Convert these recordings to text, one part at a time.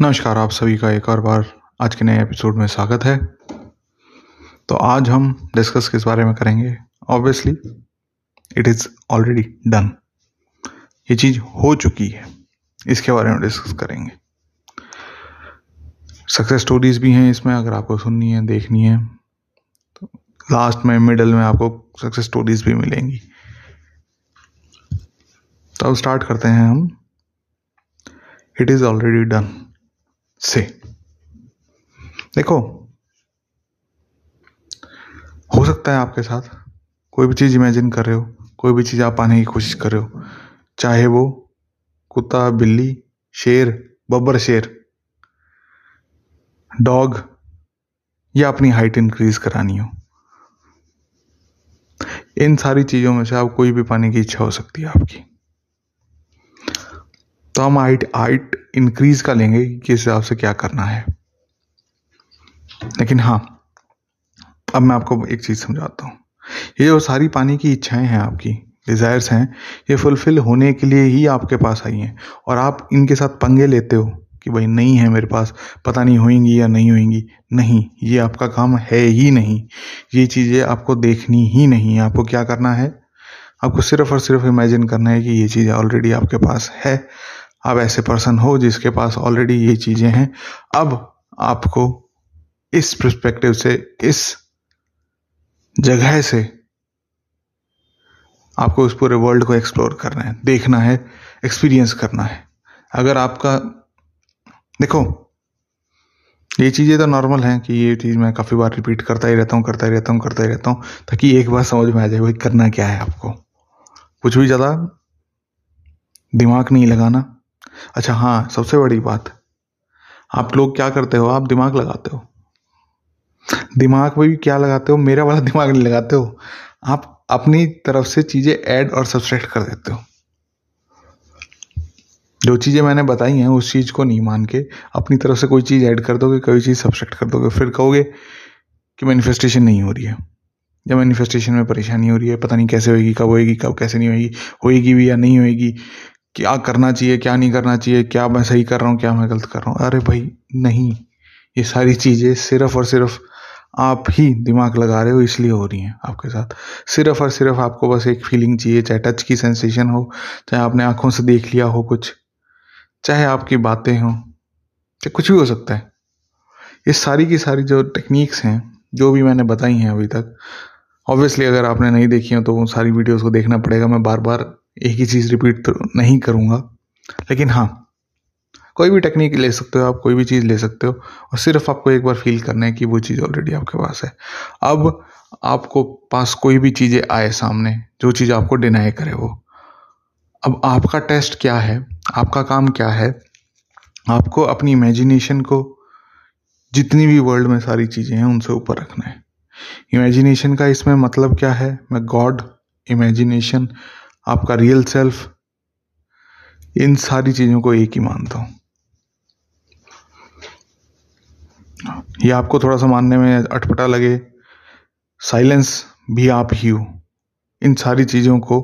नमस्कार आप सभी का एक और बार आज के नए एपिसोड में स्वागत है। तो आज हम डिस्कस किस बारे में करेंगे? Obviously it is already done ये चीज़ हो चुकी है। इसके बारे में डिस्कस करेंगे। सक्सेस स्टोरीज भी हैं इसमें, अगर आपको सुननी है, देखनी है तो लास्ट में मिडल में आपको सक्सेस स्टोरीज भी मिलेंगी। तो अब स्टार्ट करते हैं हम। इट इज़ ऑलरेडी डन से देखो, हो सकता है आपके साथ कोई भी चीज़ इमेजिन कर रहे हो, कोई भी चीज़ आप पाने की कोशिश कर रहे हो, चाहे वो कुत्ता, बिल्ली, शेर, बब्बर शेर, डॉग, या अपनी हाइट इंक्रीज करानी हो। इन सारी चीज़ों में से आप कोई भी पाने की इच्छा हो सकती है आपकी। तो हम हाइट हाइट इंक्रीज का लेंगे कि हिसाब से क्या करना है। लेकिन हाँ अब मैं आपको एक चीज़ समझाता हूँ। ये जो सारी पानी की इच्छाएँ हैं आपकी डिज़ायर्स हैं, ये फुलफिल होने के लिए ही आपके पास आई हैं। और आप इनके साथ पंगे लेते हो कि भाई नहीं है मेरे पास, पता नहीं होएँगी या नहीं होएँगी नहीं, ये आपका काम है ही नहीं। ये चीज़ें आपको देखनी ही नहीं है। आपको क्या करना है? आपको सिर्फ़ और सिर्फ़ इमेजिन करना है कि ये चीज़ ऑलरेडी आपके पास है। आप ऐसे पर्सन हो जिसके पास ऑलरेडी ये चीज़ें हैं, अब आपको इस परस्पेक्टिव से, इस जगह से आपको उस पूरे वर्ल्ड को एक्सप्लोर करना है, देखना है एक्सपीरियंस करना है। अगर आपका, देखो, ये चीज़ें तो नॉर्मल हैं कि ये चीज़ मैं काफ़ी बार रिपीट करता ही रहता हूँ, करता ही रहता हूँ, करता ही रहता हूँ, ताकि एक बार समझ में आ जाए भाई करना क्या है आपको। कुछ भी ज़्यादा दिमाग नहीं लगाना अच्छा हाँ सबसे बड़ी बात। आप लोग क्या करते हो? आप दिमाग लगाते हो। दिमाग में भी क्या लगाते हो? मेरा वाला दिमाग नहीं लगाते हो। आप अपनी तरफ़ से चीज़ें ऐड और सब्सट्रैक्ट कर देते हो। जो चीज़ें मैंने बताई हैं, उस चीज़ को नहीं मान के अपनी तरफ़ से कोई चीज़ ऐड कर दोगे, कोई चीज़ सब्सट्रैक्ट कर दोगे, फिर कहोगे कि मैनिफेस्टेशन नहीं हो रही है। या मैनिफेस्टेशन में परेशानी हो रही है, पता नहीं कैसे होएगी, कब होएगी, कब कैसे नहीं होएगी होएगी भी या नहीं होएगी। क्या करना चाहिए, क्या नहीं करना चाहिए, क्या मैं सही कर रहा हूँ, क्या मैं गलत कर रहा हूँ। अरे भाई, नहीं। ये सारी चीज़ें सिर्फ़ और सिर्फ़ आप ही दिमाग लगा रहे हो, इसलिए हो रही हैं आपके साथ। सिर्फ़ और सिर्फ़ आपको बस एक फीलिंग चाहिए, चाहे टच की सेंसेशन हो, चाहे आपने आँखों से देख लिया हो कुछ, चाहे आपकी बातें हों, चाहे कुछ भी हो सकता है। ये सारी की सारी जो टेक्निक्स हैं, जो भी मैंने बताई हैं अभी तक ऑब्वियसली अगर आपने नहीं देखी हो तो उन सारी वीडियोस को देखना पड़ेगा। मैं बार बार एक ही चीज़ रिपीट तो नहीं करूँगा। लेकिन हाँ कोई भी टेक्निक ले सकते हो आप, कोई भी चीज़ ले सकते हो, और सिर्फ़ आपको एक बार फील करना है कि वो चीज़ ऑलरेडी आपके पास है। अब आपको पास कोई भी चीज़ें आए सामने, जो चीज़ आपको डिनाई करे वो। अब आपका टेस्ट क्या है? आपका काम क्या है? आपको अपनी इमेजिनेशन को जितनी भी वर्ल्ड में सारी चीज़ें हैं, उनसे ऊपर रखना है। इमेजिनेशन का इसमें मतलब क्या है? मैं गॉड इमेजिनेशन आपका रियल सेल्फ इन सारी चीज़ों को एक ही मानता हूँ। ये आपको थोड़ा सा मानने में अटपटा लगे। साइलेंस भी आप ही हो। इन सारी चीज़ों को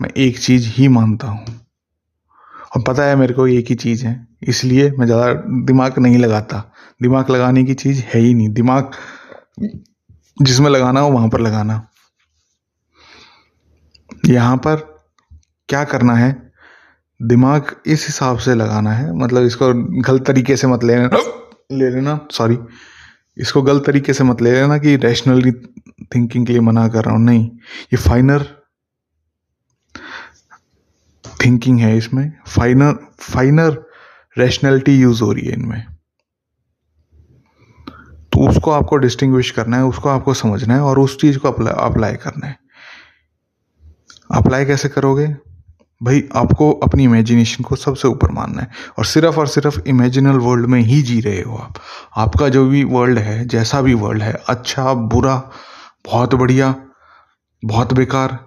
मैं एक चीज़ ही मानता हूँ। और पता है मेरे को एक ही चीज़ है, इसलिए मैं ज़्यादा दिमाग नहीं लगाता। दिमाग लगाने की चीज़ है ही नहीं। दिमाग जिसमें लगाना हो वहाँ पर लगाना। यहाँ पर क्या करना है? दिमाग इस हिसाब से लगाना है मतलब इसको गलत तरीके से मत लेना। ले लेना सॉरी इसको गलत तरीके से मत ले लेना कि रैशनली थिंकिंग के लिए मना कर रहा हूँ। नहीं, ये फाइनर थिंकिंग है इसमें। फाइनर फाइनर रैशनैलिटी यूज़ हो रही है इनमें। तो उसको आपको डिस्टिंग्विश करना है, उसको आपको समझना है और उस चीज़ को अप्लाई करना है। अप्लाई कैसे करोगे? भाई, आपको अपनी इमेजिनेशन को सबसे ऊपर मानना है और सिर्फ़ और सिर्फ़ इमेजिनल वर्ल्ड में ही जी रहे हो आप। आपका जो भी वर्ल्ड है, जैसा भी वर्ल्ड है अच्छा बुरा, बहुत बढ़िया, बहुत बेकार,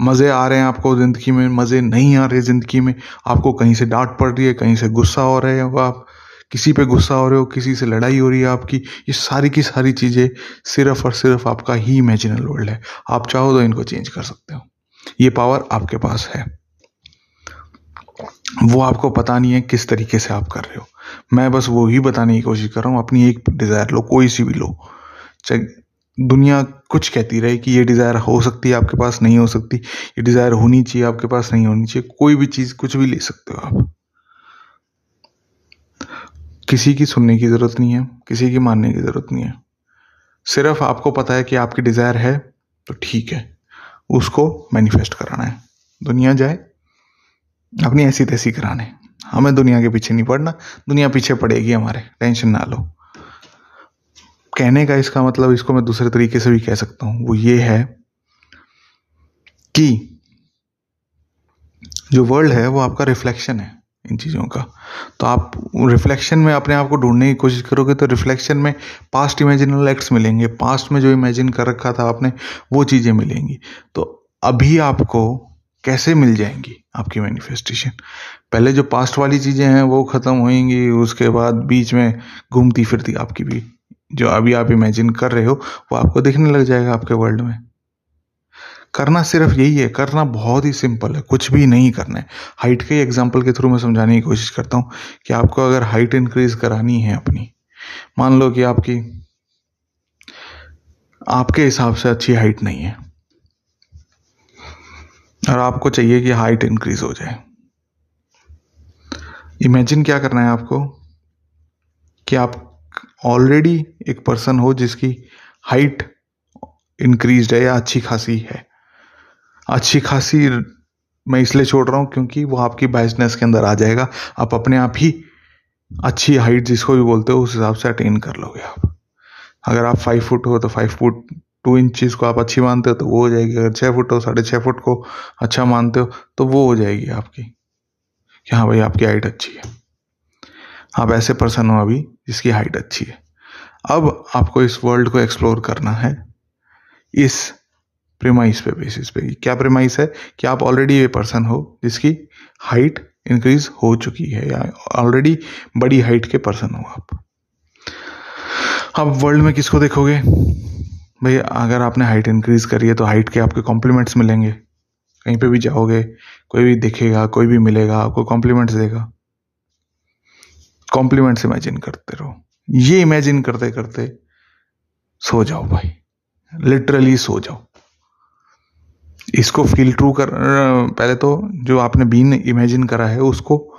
मज़े आ रहे हैं आपको ज़िंदगी में, मज़े नहीं आ रहे ज़िंदगी में, आपको कहीं से डांट पड़ रही है, कहीं से गुस्सा हो रहे हो आप, किसी पे गुस्सा हो रहे हो, किसी से लड़ाई हो रही है आपकी, ये सारी की सारी चीज़ें सिर्फ़ और सिर्फ़ आपका ही इमेजिनल वर्ल्ड है। आप चाहो तो इनको चेंज कर सकते हो। ये पावर आपके पास है। वो आपको पता नहीं है किस तरीके से आप कर रहे हो। मैं बस वो ही बताने की कोशिश कर रहा हूँ, अपनी एक डिज़ायर लो, कोई सी भी लो। चाहे दुनिया कुछ कहती रहे कि ये डिज़ायर हो सकती है आपके पास, नहीं हो सकती। ये डिज़ायर होनी चाहिए, आपके पास नहीं होनी चाहिए। कोई भी चीज़, कुछ भी ले सकते हो आप। किसी की सुनने की ज़रूरत नहीं है, किसी की मानने की ज़रूरत नहीं है। सिर्फ़ आपको पता है कि आपकी डिज़ायर है तो ठीक है। उसको मैनिफेस्ट कराना है। दुनिया जाए अपनी ऐसी तैसी कराने। हमें दुनिया के पीछे नहीं पड़ना। दुनिया पीछे पड़ेगी हमारे। टेंशन ना लो। कहने का इसका मतलब इसको मैं दूसरे तरीके से भी कह सकता हूँ। वो ये है कि जो वर्ल्ड है, वो आपका रिफ्लेक्शन है इन चीज़ों का। तो आप रिफ्लेक्शन में अपने आप को ढूँढने की कोशिश करोगे तो रिफ्लेक्शन में पास्ट इमेजिनल एक्ट्स मिलेंगे। पास्ट में जो इमेजिन कर रखा था आपने, वो चीज़ें मिलेंगी। तो अभी आपको कैसे मिल जाएँगी आपकी मैनिफेस्टेशन पहले जो पास्ट वाली चीज़ें हैं, वो ख़त्म होएँगी, उसके बाद बीच में घूमती फिरती आपकी भी, जो अभी आप इमेजिन कर रहे हो, वो आपको दिखने लग जाएगा आपके वर्ल्ड में। करना सिर्फ़ यही है, करना बहुत ही सिंपल है, कुछ भी नहीं करना है। हाइट के एग्ज़ाम्पल के थ्रू मैं समझाने की कोशिश करता हूँ कि आपको अगर हाइट इंक्रीज करानी है अपनी, मान लो कि आपकी, आपके हिसाब से अच्छी हाइट नहीं है। और आपको चाहिए कि हाइट इंक्रीज हो जाए। इमेजिन क्या करना है आपको? कि आप ऑलरेडी एक पर्सन हो जिसकी हाइट इंक्रीज है या अच्छी खासी है। अच्छी खासी मैं इसलिए छोड़ रहा हूँ क्योंकि वो आपकी बाइजनेस के अंदर आ जाएगा। आप अपने आप ही अच्छी हाइट जिसको भी बोलते हो, उस हिसाब से अटेन कर लोगे आप। अगर आप फाइव फुट हो तो फाइव फुट टू इंचज को आप अच्छी मानते हो तो वो हो जाएगी। अगर छः फुट हो, साढ़े छः फुट को अच्छा मानते हो तो वो हो जाएगी आपकी। कि हाँ भाई, आपकी हाइट अच्छी है। आप ऐसे पर्सन हो अभी जिसकी हाइट अच्छी है। अब आपको इस वर्ल्ड को एक्सप्लोर करना है। इस प्रेमाइस पे बेसिस पे। क्या प्रेमाइस है? कि आप ऑलरेडी ये पर्सन हो जिसकी हाइट इंक्रीज हो चुकी है या ऑलरेडी बड़ी हाइट के पर्सन हो आप। अब वर्ल्ड में किसको देखोगे? भाई, अगर आपने हाइट इंक्रीज करी है तो हाइट के आपके कॉम्प्लीमेंट्स मिलेंगे। कहीं पे भी जाओगे, कोई भी दिखेगा, कोई भी मिलेगा, आपको कॉम्प्लीमेंट्स देगा। कॉम्प्लीमेंट्स इमेजिन करते रहो। ये इमेजिन करते करते सो जाओ भाई। लिटरली सो जाओ। इसको फील ट्रू कर पहले तो जो आपने बीन इमेजिन करा है, उसको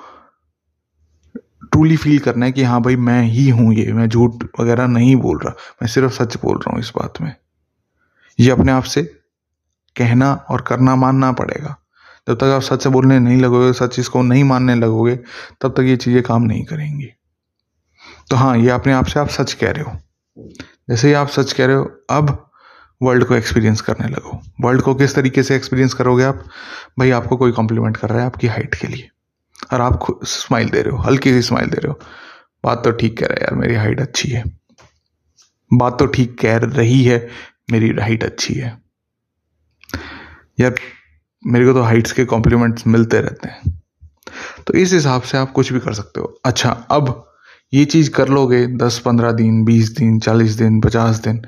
ट्रूली फील करना है कि हाँ भाई मैं ही हूँ ये, मैं झूठ वगैरह नहीं बोल रहा। मैं सिर्फ़ सच बोल रहा हूँ इस बात में। ये अपने आप से कहना और करना मानना पड़ेगा। जब तक आप सच बोलने नहीं लगोगे, सच इसको नहीं मानने लगोगे, तब तक ये चीज़ें काम नहीं करेंगी। तो हाँ ये अपने आप से आप सच कह रहे हो। जैसे ही आप सच कह रहे हो, अब वर्ल्ड को एक्सपीरियंस करने लगो। वर्ल्ड को किस तरीके से एक्सपीरियंस करोगे आप? भाई आपको कोई कॉम्प्लीमेंट कर रहा है आपकी हाइट के लिए। और आप स्माइल दे रहे हो, हल्की सी स्माइल दे रहे हो। बात तो ठीक कह रहा है यार, मेरी हाइट अच्छी है। बात तो ठीक कह रही है, मेरी हाइट अच्छी है। यार, मेरे को तो हाइट्स के कॉम्प्लीमेंट्स मिलते रहते हैं। तो इस हिसाब से आप कुछ भी कर सकते हो। अच्छा अब ये चीज़ कर लोगे दस पंद्रह दिन, बीस दिन, चालीस दिन, पचास दिन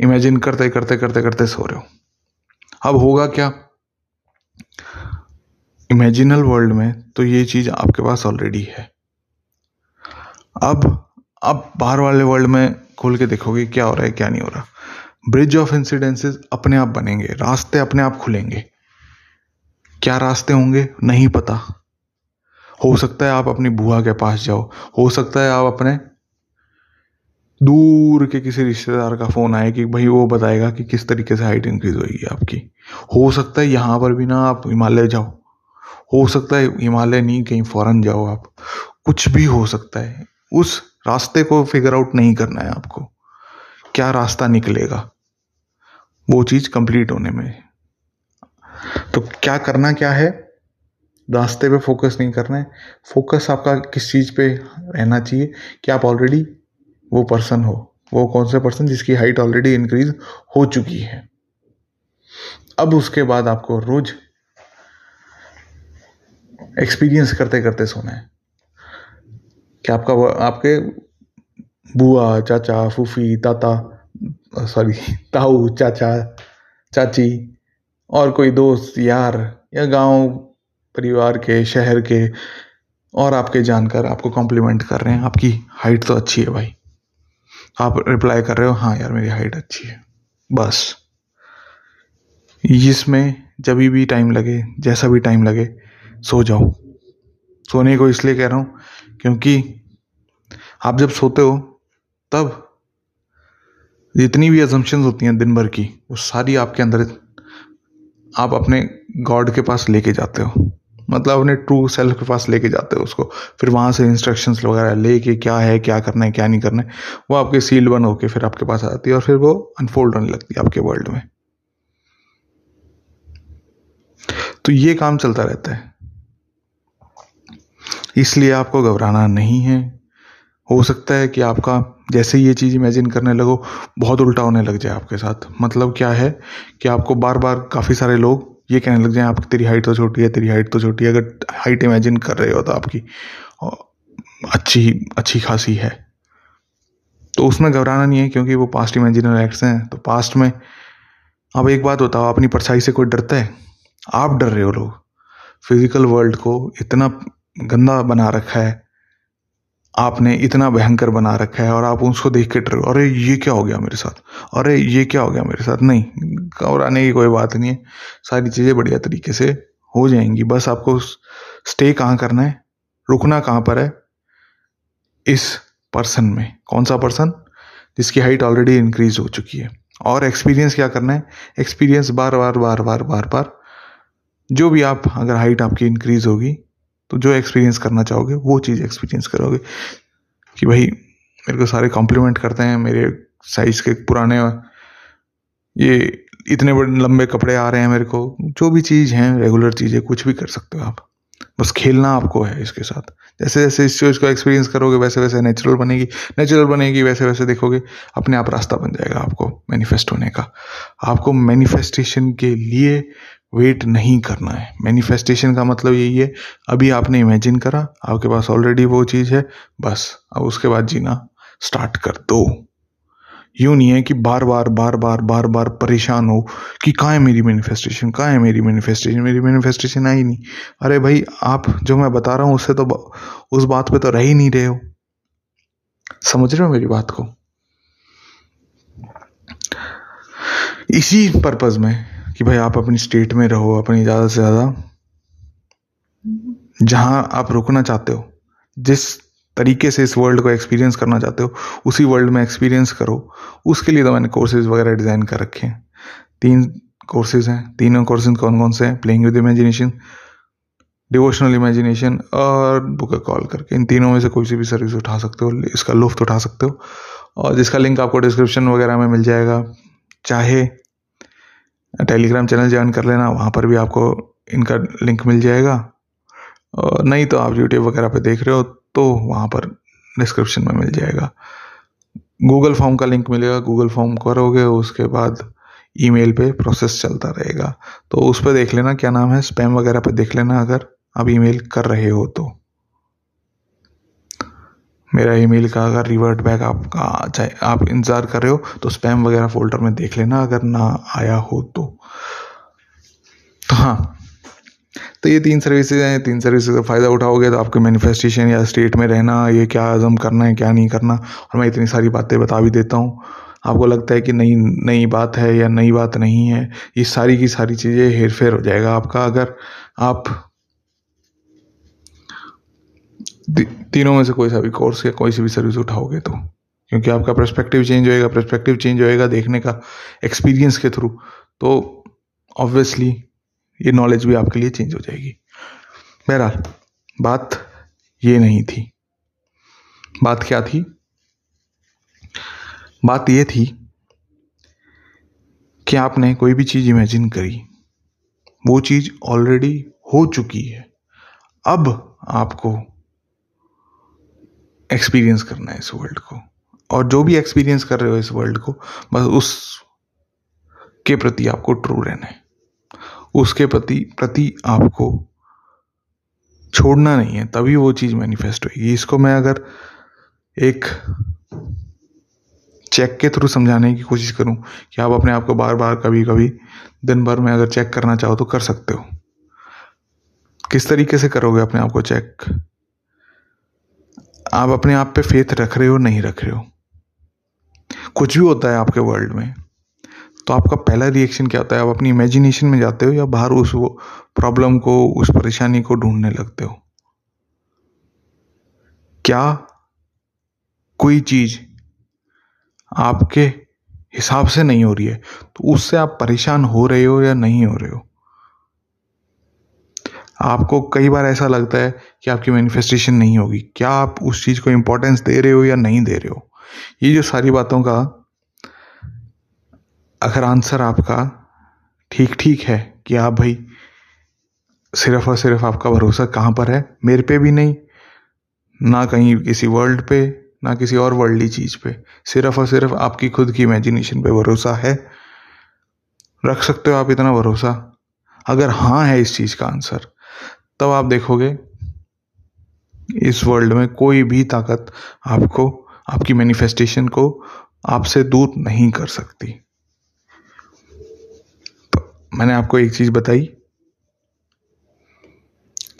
इमेजिन करते करते करते करते सो रहे हो। अब होगा क्या? इमेजिनल वर्ल्ड में तो ये चीज़ आपके पास ऑलरेडी है। अब अब बाहर वाले वर्ल्ड में खोल के देखोगे क्या हो रहा है, क्या नहीं हो रहा। ब्रिज ऑफ़ इंसिडेंसेस अपने आप बनेंगे, रास्ते अपने आप खुलेंगे। क्या रास्ते होंगे, नहीं पता। हो सकता है आप अपनी बुआ के पास जाओ, हो सकता है आप अपने दूर के किसी रिश्तेदार का फ़ोन आए कि भाई वो बताएगा कि किस तरीके से हाइट इंक्रीज होगी आपकी। हो सकता है यहाँ पर भी ना आप हिमालय जाओ। हो सकता है हिमालय नहीं, कहीं फॉरन जाओ आप। कुछ भी हो सकता है। उस रास्ते को फिगर आउट नहीं करना है आपको। क्या रास्ता निकलेगा? वो चीज़ कंप्लीट होने में। तो क्या करना क्या है? रास्ते पे फोकस नहीं करना है। फोकस आपका किस चीज़ पे रहना चाहिए? कि आप ऑलरेडी वो पर्सन हो। वो कौन सा पर्सन जिसकी हाइट ऑलरेडी इंक्रीज हो चुकी है। अब उसके बाद आपको रोज एक्सपीरियंस करते करते सोना है। कि आपका आपके बुआ, चाचा, फूफी, ताता सॉरी ताऊ, चाचा, चाची और कोई दोस्त, यार, या गाँव, परिवार के, शहर के और आपके जानकर आपको कॉम्प्लीमेंट कर रहे हैं, आपकी हाइट तो अच्छी है भाई। आप रिप्लाई कर रहे हो हाँ यार, मेरी हाइट अच्छी है। बस। इसमें जब भी टाइम लगे, जैसा भी टाइम लगे सो जाओ। सोने को इसलिए कह रहा हूँ क्योंकि आप जब सोते हो, तब जितनी भी एजम्पन्स होती हैं दिन भर की, वो सारी आपके अंदर आप अपने गॉड के पास लेके जाते हो। मतलब अपने ट्रू सेल्फ के पास लेके जाते हो उसको। फिर वहाँ से इंस्ट्रक्शंस वगैरह लेके क्या है, क्या करना है, क्या नहीं करना है, वो आपके सील बन होके फिर आपके पास आती है और फिर वो अनफोल्ड होने लगती है आपके वर्ल्ड में। तो ये काम चलता रहता है। इसलिए आपको घबराना नहीं है। हो सकता है कि आपका जैसे ही ये चीज़ इमेजिन करने लगो, बहुत उल्टा होने लग जाए आपके साथ। मतलब क्या है कि आपको बार बार काफ़ी सारे लोग ये कहने लग जाए आप तेरी हाइट तो छोटी है, तेरी हाइट तो छोटी है। अगर हाइट इमेजिन कर रहे हो तो आपकी अच्छी अच्छी खासी है। तो उसमें घबराना नहीं है क्योंकि वो पास्ट इमेजिनल एक्ट्स हैं। तो पास्ट में अब एक बात बताओ, अपनी परछाई से कोई डरता है? आप डर रहे हो लोग। फ़िज़िकल वर्ल्ड को इतना गंदा बना रखा है। आपने इतना भयंकर बना रखा है और आप उसको देख के डर। अरे, ये क्या हो गया मेरे साथ? अरे, ये क्या हो गया मेरे साथ? नहीं, घबराने की कोई बात नहीं है। सारी चीज़ें बढ़िया तरीके से हो जाएँगी। बस आपको स्टे कहाँ करना है? रुकना कहाँ पर है? इस पर्सन में। कौन सा पर्सन जिसकी हाइट ऑलरेडी इंक्रीज हो चुकी है। और एक्सपीरियंस क्या करना है? एक्सपीरियंस बार बार बार बार बार बार। जो भी आप, अगर हाइट आपकी इंक्रीज होगी तो जो एक्सपीरियंस करना चाहोगे, वो चीज़ एक्सपीरियंस करोगे। कि भाई, मेरे को सारे कॉम्प्लीमेंट करते हैं, मेरे साइज़ के पुराने ये इतने बड़े लंबे कपड़े आ रहे हैं मेरे को। जो भी चीज़ हैं रेगुलर चीज़ें, कुछ भी कर सकते हो आप। बस खेलना आपको है इसके साथ। जैसे जैसे इस चीज़ को एक्सपीरियंस करोगे, वैसे वैसे नेचुरल बनेगी। नेचुरल बनेगी, वैसे वैसे देखोगे, अपने आप रास्ता बन जाएगा आपको मैनिफेस्ट होने का। आपको मैनिफेस्टेशन के लिए वेट नहीं करना है। मैनिफेस्टेशन का मतलब यही है, अभी आपने इमेजिन करा, आपके पास ऑलरेडी वो चीज़ है, बस, अब उसके बाद जीना स्टार्ट कर दो। यूँ नहीं है कि बार बार बार बार बार बार परेशान हो कि कहाँ है मेरी मैनिफेस्टेशन कहाँ है मेरी मैनिफेस्टेशन मेरी मैनिफेस्टेशन आई नहीं। अरे भाई, आप जो मैं बता रहा हूँ, उससे तो उस बात पे तो रह ही नहीं रहे हो। समझ रहे हो मेरी बात को? इसी पर्पज में कि भाई आप अपनी स्टेट में रहो, अपनी ज़्यादा से ज़्यादा, जहाँ आप रुकना चाहते हो, जिस तरीके से इस वर्ल्ड को एक्सपीरियंस करना चाहते हो, उसी वर्ल्ड में एक्सपीरियंस करो। उसके लिए तो मैंने कोर्सेज वगैरह डिज़ाइन कर रखे हैं। तीन कोर्सेज हैं। तीनों कोर्सेज कौन कौन से हैं? Playing with imagination devotional imagination और बुक कॉल करके। इन तीनों में से कोई सी भी सर्विस उठा सकते हो, इसका लुफ्त उठा सकते हो। और जिसका लिंक आपको डिस्क्रिप्शन वगैरह में मिल जाएगा, चाहे टेलीग्राम चैनल ज्वाइन कर लेना, वहाँ पर भी आपको इनका लिंक मिल जाएगा। और नहीं तो आप यूट्यूब वगैरह पे देख रहे हो तो वहाँ पर डिस्क्रिप्शन में मिल जाएगा। गूगल फॉर्म का लिंक मिलेगा। गूगल फॉर्म करोगे, उसके बाद ईमेल पे प्रोसेस चलता रहेगा। तो उस पर देख लेना क्या नाम है। स्पैम वगैरह पे देख लेना अगर आप ईमेल कर रहे हो तो। मेरा ईमेल का अगर रिवर्ट बैक आपका चाहे, आप इंतज़ार कर रहे हो तो स्पैम वगैरह फोल्डर में देख लेना अगर ना आया हो तो। तो हाँ तो ये तीन सर्विसेज़ हैं, तीन सर्विसेज़ का फ़ायदा उठाओगे तो आपके मैनिफेस्टेशन या स्टेट में रहना, ये क्या आज़म करना है, क्या नहीं करना, और मैं इतनी सारी बातें बता भी देता हूँ। आपको लगता है कि नई नई बात है या नई बात नहीं है, ये सारी की सारी चीज़ें हेर फेर हो जाएगा आपका। अगर आप तीनों में से कोई सा भी कोर्स या कोई सी भी सर्विस उठाओगे तो क्योंकि आपका परस्पेक्टिव चेंज होएगा परस्पेक्टिव चेंज होएगा देखने का एक्सपीरियंस के थ्रू तो ऑब्वियसली ये नॉलेज भी आपके लिए चेंज हो जाएगी। बहरहाल, बात ये नहीं थी। बात क्या थी? बात ये थी कि आपने कोई भी चीज़ इमेजिन करी, वो चीज़ ऑलरेडी हो चुकी है। अब आपको एक्सपीरियंस करना है इस वर्ल्ड को। और जो भी एक्सपीरियंस कर रहे हो इस वर्ल्ड को, बस उस के प्रति आपको ट्रू रहना है। उसके प्रति प्रति आपको छोड़ना नहीं है, तभी वो चीज़ मैनिफेस्ट होगी इसको मैं अगर एक चेक के थ्रू समझाने की कोशिश करूँ कि आप अपने आप को बार बार कभी कभी दिन भर में अगर चेक करना चाहो तो कर सकते हो। किस तरीके से करोगे अपने आप को चेक आप अपने आप पे फेथ रख रहे हो, नहीं रख रहे हो? कुछ भी होता है आपके वर्ल्ड में। तो आपका पहला रिएक्शन क्या होता है? आप अपनी इमेजिनेशन में जाते हो या बाहर उस वो प्रॉब्लम को, उस परेशानी को ढूँढने लगते हो? क्या कोई चीज़ आपके हिसाब से नहीं हो रही है? तो उससे आप परेशान हो रहे हो या नहीं हो रहे हो? आपको कई बार ऐसा लगता है कि आपकी मैनिफेस्टेशन नहीं होगी। क्या आप उस चीज़ को इंपॉर्टेंस दे रहे हो या नहीं दे रहे हो? ये जो सारी बातों का अगर आंसर आपका ठीक ठीक है कि आप भाई सिर्फ़ और सिर्फ़ आपका भरोसा कहाँ पर है, मेरे पे भी नहीं, ना कहीं किसी वर्ल्ड पे, ना किसी और वर्ल्डली चीज़ पे, सिर्फ़ और सिर्फ़ आपकी खुद की इमेजिनेशन पे भरोसा है, रख सकते हो आप इतना भरोसा? अगर हाँ है इस चीज़ का आंसर, तब आप देखोगे इस वर्ल्ड में कोई भी ताकत आपको, आपकी मैनिफेस्टेशन को आपसे दूर नहीं कर सकती। मैंने आपको एक चीज़ बताई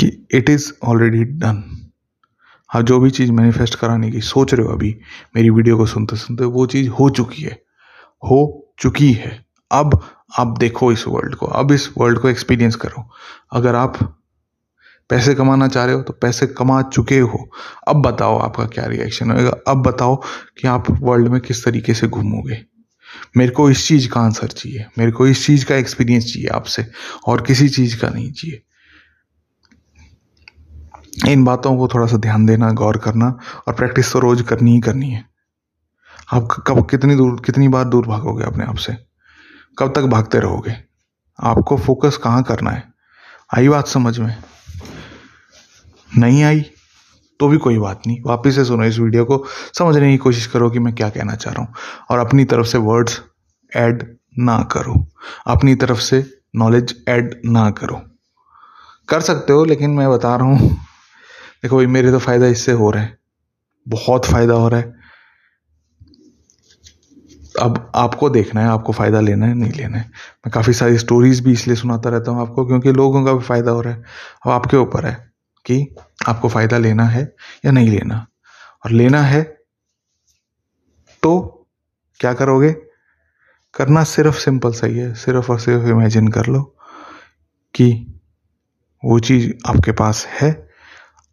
कि इट इज़ ऑलरेडी डन आप जो भी चीज़ मैनिफेस्ट कराने की सोच रहे हो अभी, मेरी वीडियो को सुनते सुनते वो चीज़ हो चुकी है। हो चुकी है। अब आप देखो इस वर्ल्ड को। अब इस वर्ल्ड को एक्सपीरियंस करो। अगर आप पैसे कमाना चाह रहे हो तो पैसे कमा चुके हो। अब बताओ आपका क्या रिएक्शन होगा। अब बताओ कि आप वर्ल्ड में किस तरीके से घूमोगे। मेरे को इस चीज़ का आंसर चाहिए। मेरे को इस चीज़ का एक्सपीरियंस चाहिए आपसे, और किसी चीज़ का नहीं चाहिए। इन बातों को थोड़ा सा ध्यान देना, गौर करना, और प्रैक्टिस तो रोज करनी ही करनी है। आप कब कितनी दूर, कितनी बार दूर भागोगे अपने आप से? कब तक भागते रहोगे? आपको फोकस कहाँ करना है? आई बात समझ में? नहीं आई? तो भी कोई बात नहीं। वापिस से सुनो इस वीडियो को। समझने की कोशिश करो कि मैं क्या कहना चाह रहा हूँ। और अपनी तरफ़ से वर्ड्स ऐड ना करो। अपनी तरफ़ से नॉलेज ऐड ना करो। कर सकते हो, लेकिन मैं बता रहा हूँ, देखो भाई, मेरे तो फ़ायदा इससे हो रहा है। बहुत फ़ायदा हो रहा है। अब आपको देखना है, आपको फ़ायदा लेना है, नहीं लेना है। मैं काफ़ी सारी स्टोरीज भी इसलिए सुनाता रहता हूँ आपको, क्योंकि लोगों का भी फ़ायदा हो रहा है। अब आपके ऊपर है कि आपको फ़ायदा लेना है या नहीं लेना। और लेना है तो क्या करोगे? करना सिर्फ़ सिंपल सही है सिर्फ़ और सिर्फ़ इमेजिन कर लो कि वो चीज़ आपके पास है।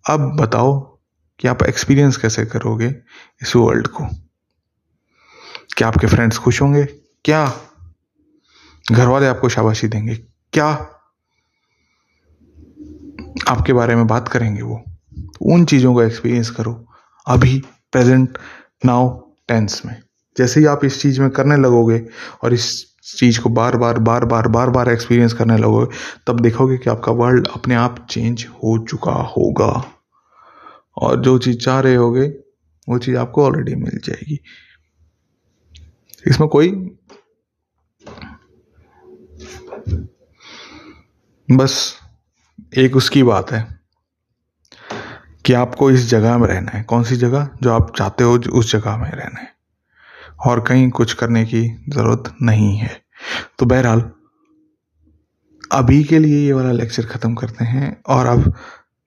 अब बताओ कि आप एक्सपीरियंस कैसे करोगे इस वर्ल्ड को? क्या आपके फ्रेंड्स खुश होंगे? क्या? घर वाले आपको शाबाशी देंगे। क्या? आपके बारे में बात करेंगे वो। उन चीज़ों का एक्सपीरियंस करो। अभी प्रेजेंट नाउ टेंस में। जैसे ही आप इस चीज़ में करने लगोगे और इस चीज़ को बार बार बार बार बार बार एक्सपीरियंस करने लगोगे, तब देखोगे कि आपका वर्ल्ड अपने आप चेंज हो चुका होगा। और जो चीज़ चाह रहे होगे, वो चीज़ आपको ऑलरेडी मिल जाएगी। इसमें कोई बस एक उसकी बात है कि आपको इस जगह में रहना है। कौन सी जगह? जो आप चाहते हो उस जगह में रहना है। और कहीं कुछ करने की ज़रूरत नहीं है। तो बहरहाल, अभी के लिए ये वाला लेक्चर ख़त्म करते हैं और अब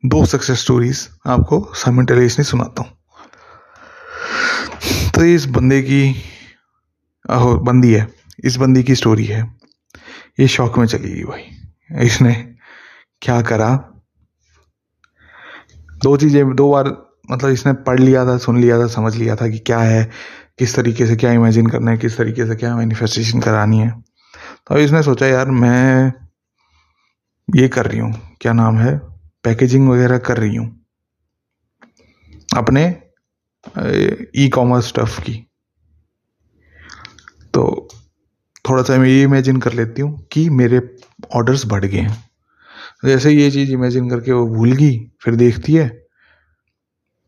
दो सक्सेस स्टोरीज आपको साइमल्टेनियसली सुनाता हूँ। तो इस बंदे की बंदी है। इस बंदी की स्टोरी है। ये शौक में चली गई भाई। इसने क्या करा? दो चीज़ें, दो बार मतलब इसने पढ़ लिया था, सुन लिया था, समझ लिया था कि क्या है, किस तरीके से क्या इमेजिन करना है, किस तरीके से क्या मैनिफेस्टेशन करानी है। तो इसने सोचा, यार, मैं ये कर रही हूँ, क्या नाम है पैकेजिंग वगैरह कर रही हूँ, अपने ई कॉमर्स स्टफ़ की। तो थोड़ा सा मैं ये इमेजिन कर लेती हूँ कि मेरे ऑर्डर्स बढ़ गए हैं। जैसे ये चीज़ इमेजिन करके वो भूल गई, फिर देखती है।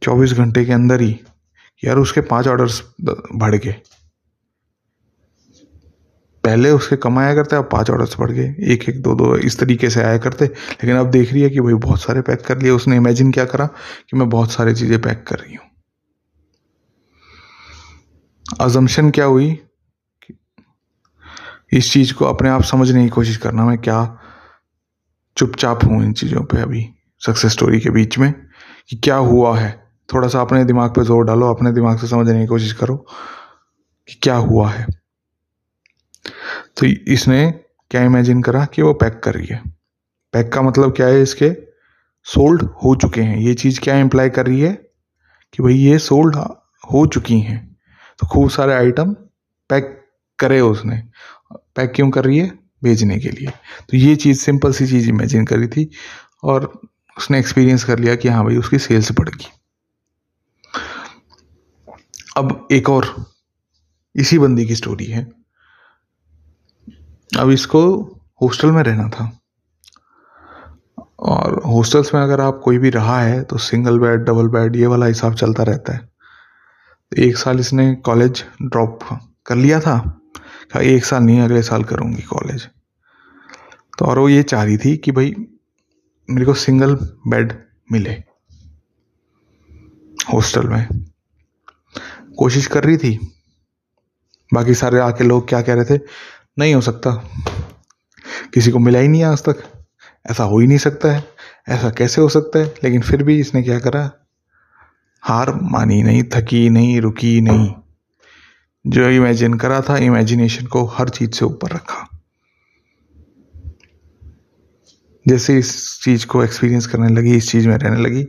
चौबीस घंटे के अंदर ही यार उसके पाँच ऑर्डर्स बढ़ गए। पहले उसके कमाया करते, अब पाँच ऑर्डर्स बढ़ गए। एक एक, दो दो इस तरीके से आया करते, लेकिन अब देख रही है कि भाई बहुत सारे पैक कर लिए। उसने इमेजिन क्या करा कि मैं बहुत सारी चीज़ें पैक कर रही हूँ। अजम्पन क्या हुई इस चीज़ को अपने आप समझने की कोशिश करना, मैं क्या चुपचाप हूँ इन चीज़ों पे अभी सक्सेस स्टोरी के बीच में कि क्या हुआ है। थोड़ा सा अपने दिमाग पे ज़ोर डालो, अपने दिमाग से समझने की कोशिश करो कि क्या हुआ है। तो इसने क्या इमेजिन करा कि वो पैक कर रही है। पैक का मतलब क्या है? इसके सोल्ड हो चुके हैं। ये चीज़ क्या इम्प्लाई कर रही है? कि भाई ये सोल्ड हो चुकी हैं। तो खूब सारे आइटम पैक करे उसने। पैक क्यों कर रही है? भेजने के लिए। तो ये चीज़ सिंपल सी चीज़ इमेजिन करी थी और उसने एक्सपीरियंस कर लिया कि हाँ भाई, उसकी सेल्स बढ़ गई। अब एक और, इसी बंदी की स्टोरी है। अब इसको हॉस्टल में रहना था। और हॉस्टल्स में अगर आप कोई भी रहा है तो सिंगल बेड डबल बेड ये वाला हिसाब चलता रहता है। एक साल इसने कॉलेज ड्रॉप कर लिया था। कहा, एक साल नहीं, अगले साल करूँगी कॉलेज तो और वो ये चाह रही थी कि भाई, मेरे को सिंगल बेड मिले हॉस्टल में। कोशिश कर रही थी। बाकी सारे आके लोग क्या कह रहे थे, नहीं हो सकता। किसी को मिला ही नहीं आज तक। ऐसा हो ही नहीं सकता है। ऐसा कैसे हो सकता है? लेकिन फिर भी इसने क्या करा? हार मानी नहीं, थकी नहीं, रुकी नहीं। जो इमेजिन करा था इमेजिनेशन को हर चीज़ से ऊपर रखा। जैसे इस चीज़ को एक्सपीरियंस करने लगी, इस चीज़ में रहने लगी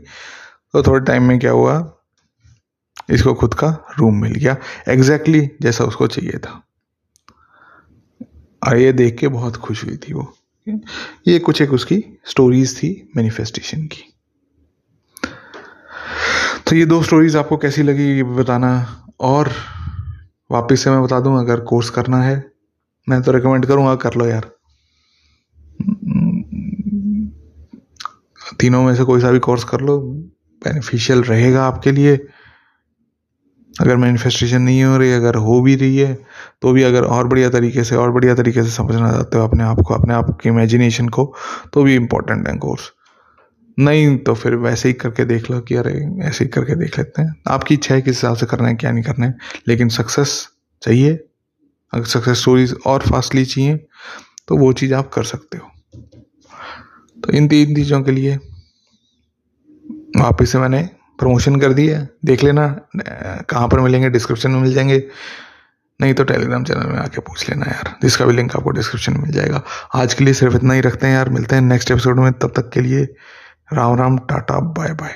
तो थोड़े टाइम में क्या हुआ? इसको खुद का रूम मिल गया। एग्जैक्टली exactly जैसा उसको चाहिए था। और ये देख के बहुत खुश हुई थी वो। ये कुछ एक उसकी स्टोरीज थी मैनिफेस्टेशन की। तो ये दो स्टोरीज आपको कैसी लगी, ये बताना। और वापस से मैं बता दूँ, अगर कोर्स करना है, मैं तो रिकमेंड करूँगा, कर लो यार। तीनों में से कोई सा भी कोर्स कर लो बेनिफिशियल रहेगा आपके लिए। अगर मैनिफेस्टेशन नहीं हो रही, अगर हो भी रही है तो भी अगर और बढ़िया तरीके से, और बढ़िया तरीके से समझना चाहते हो अपने आप को, अपने आप की इमेजिनेशन को तो भी इम्पोर्टेंट है कोर्स नहीं तो फिर वैसे ही करके देख लो कि अरे, ऐसे ही करके देख लेते हैं। आपकी इच्छा है किस हिसाब से करना है, क्या नहीं करना है, लेकिन सक्सेस चाहिए। अगर सक्सेस स्टोरीज और फास्टली चाहिए तो वो चीज़ आप कर सकते हो। तो इन तीन चीज़ों के लिए वापिस से मैंने प्रमोशन कर दिया देख लेना, कहाँ पर मिलेंगे डिस्क्रिप्शन में मिल जाएँगे। नहीं तो टेलीग्राम चैनल में आके पूछ लेना यार, जिसका भी लिंक आपको डिस्क्रिप्शन में मिल जाएगा। आज के लिए सिर्फ़ इतना ही रखते हैं यार, मिलते हैं नेक्स्ट एपिसोड में। तब तक के लिए Ram Ram tata bye bye.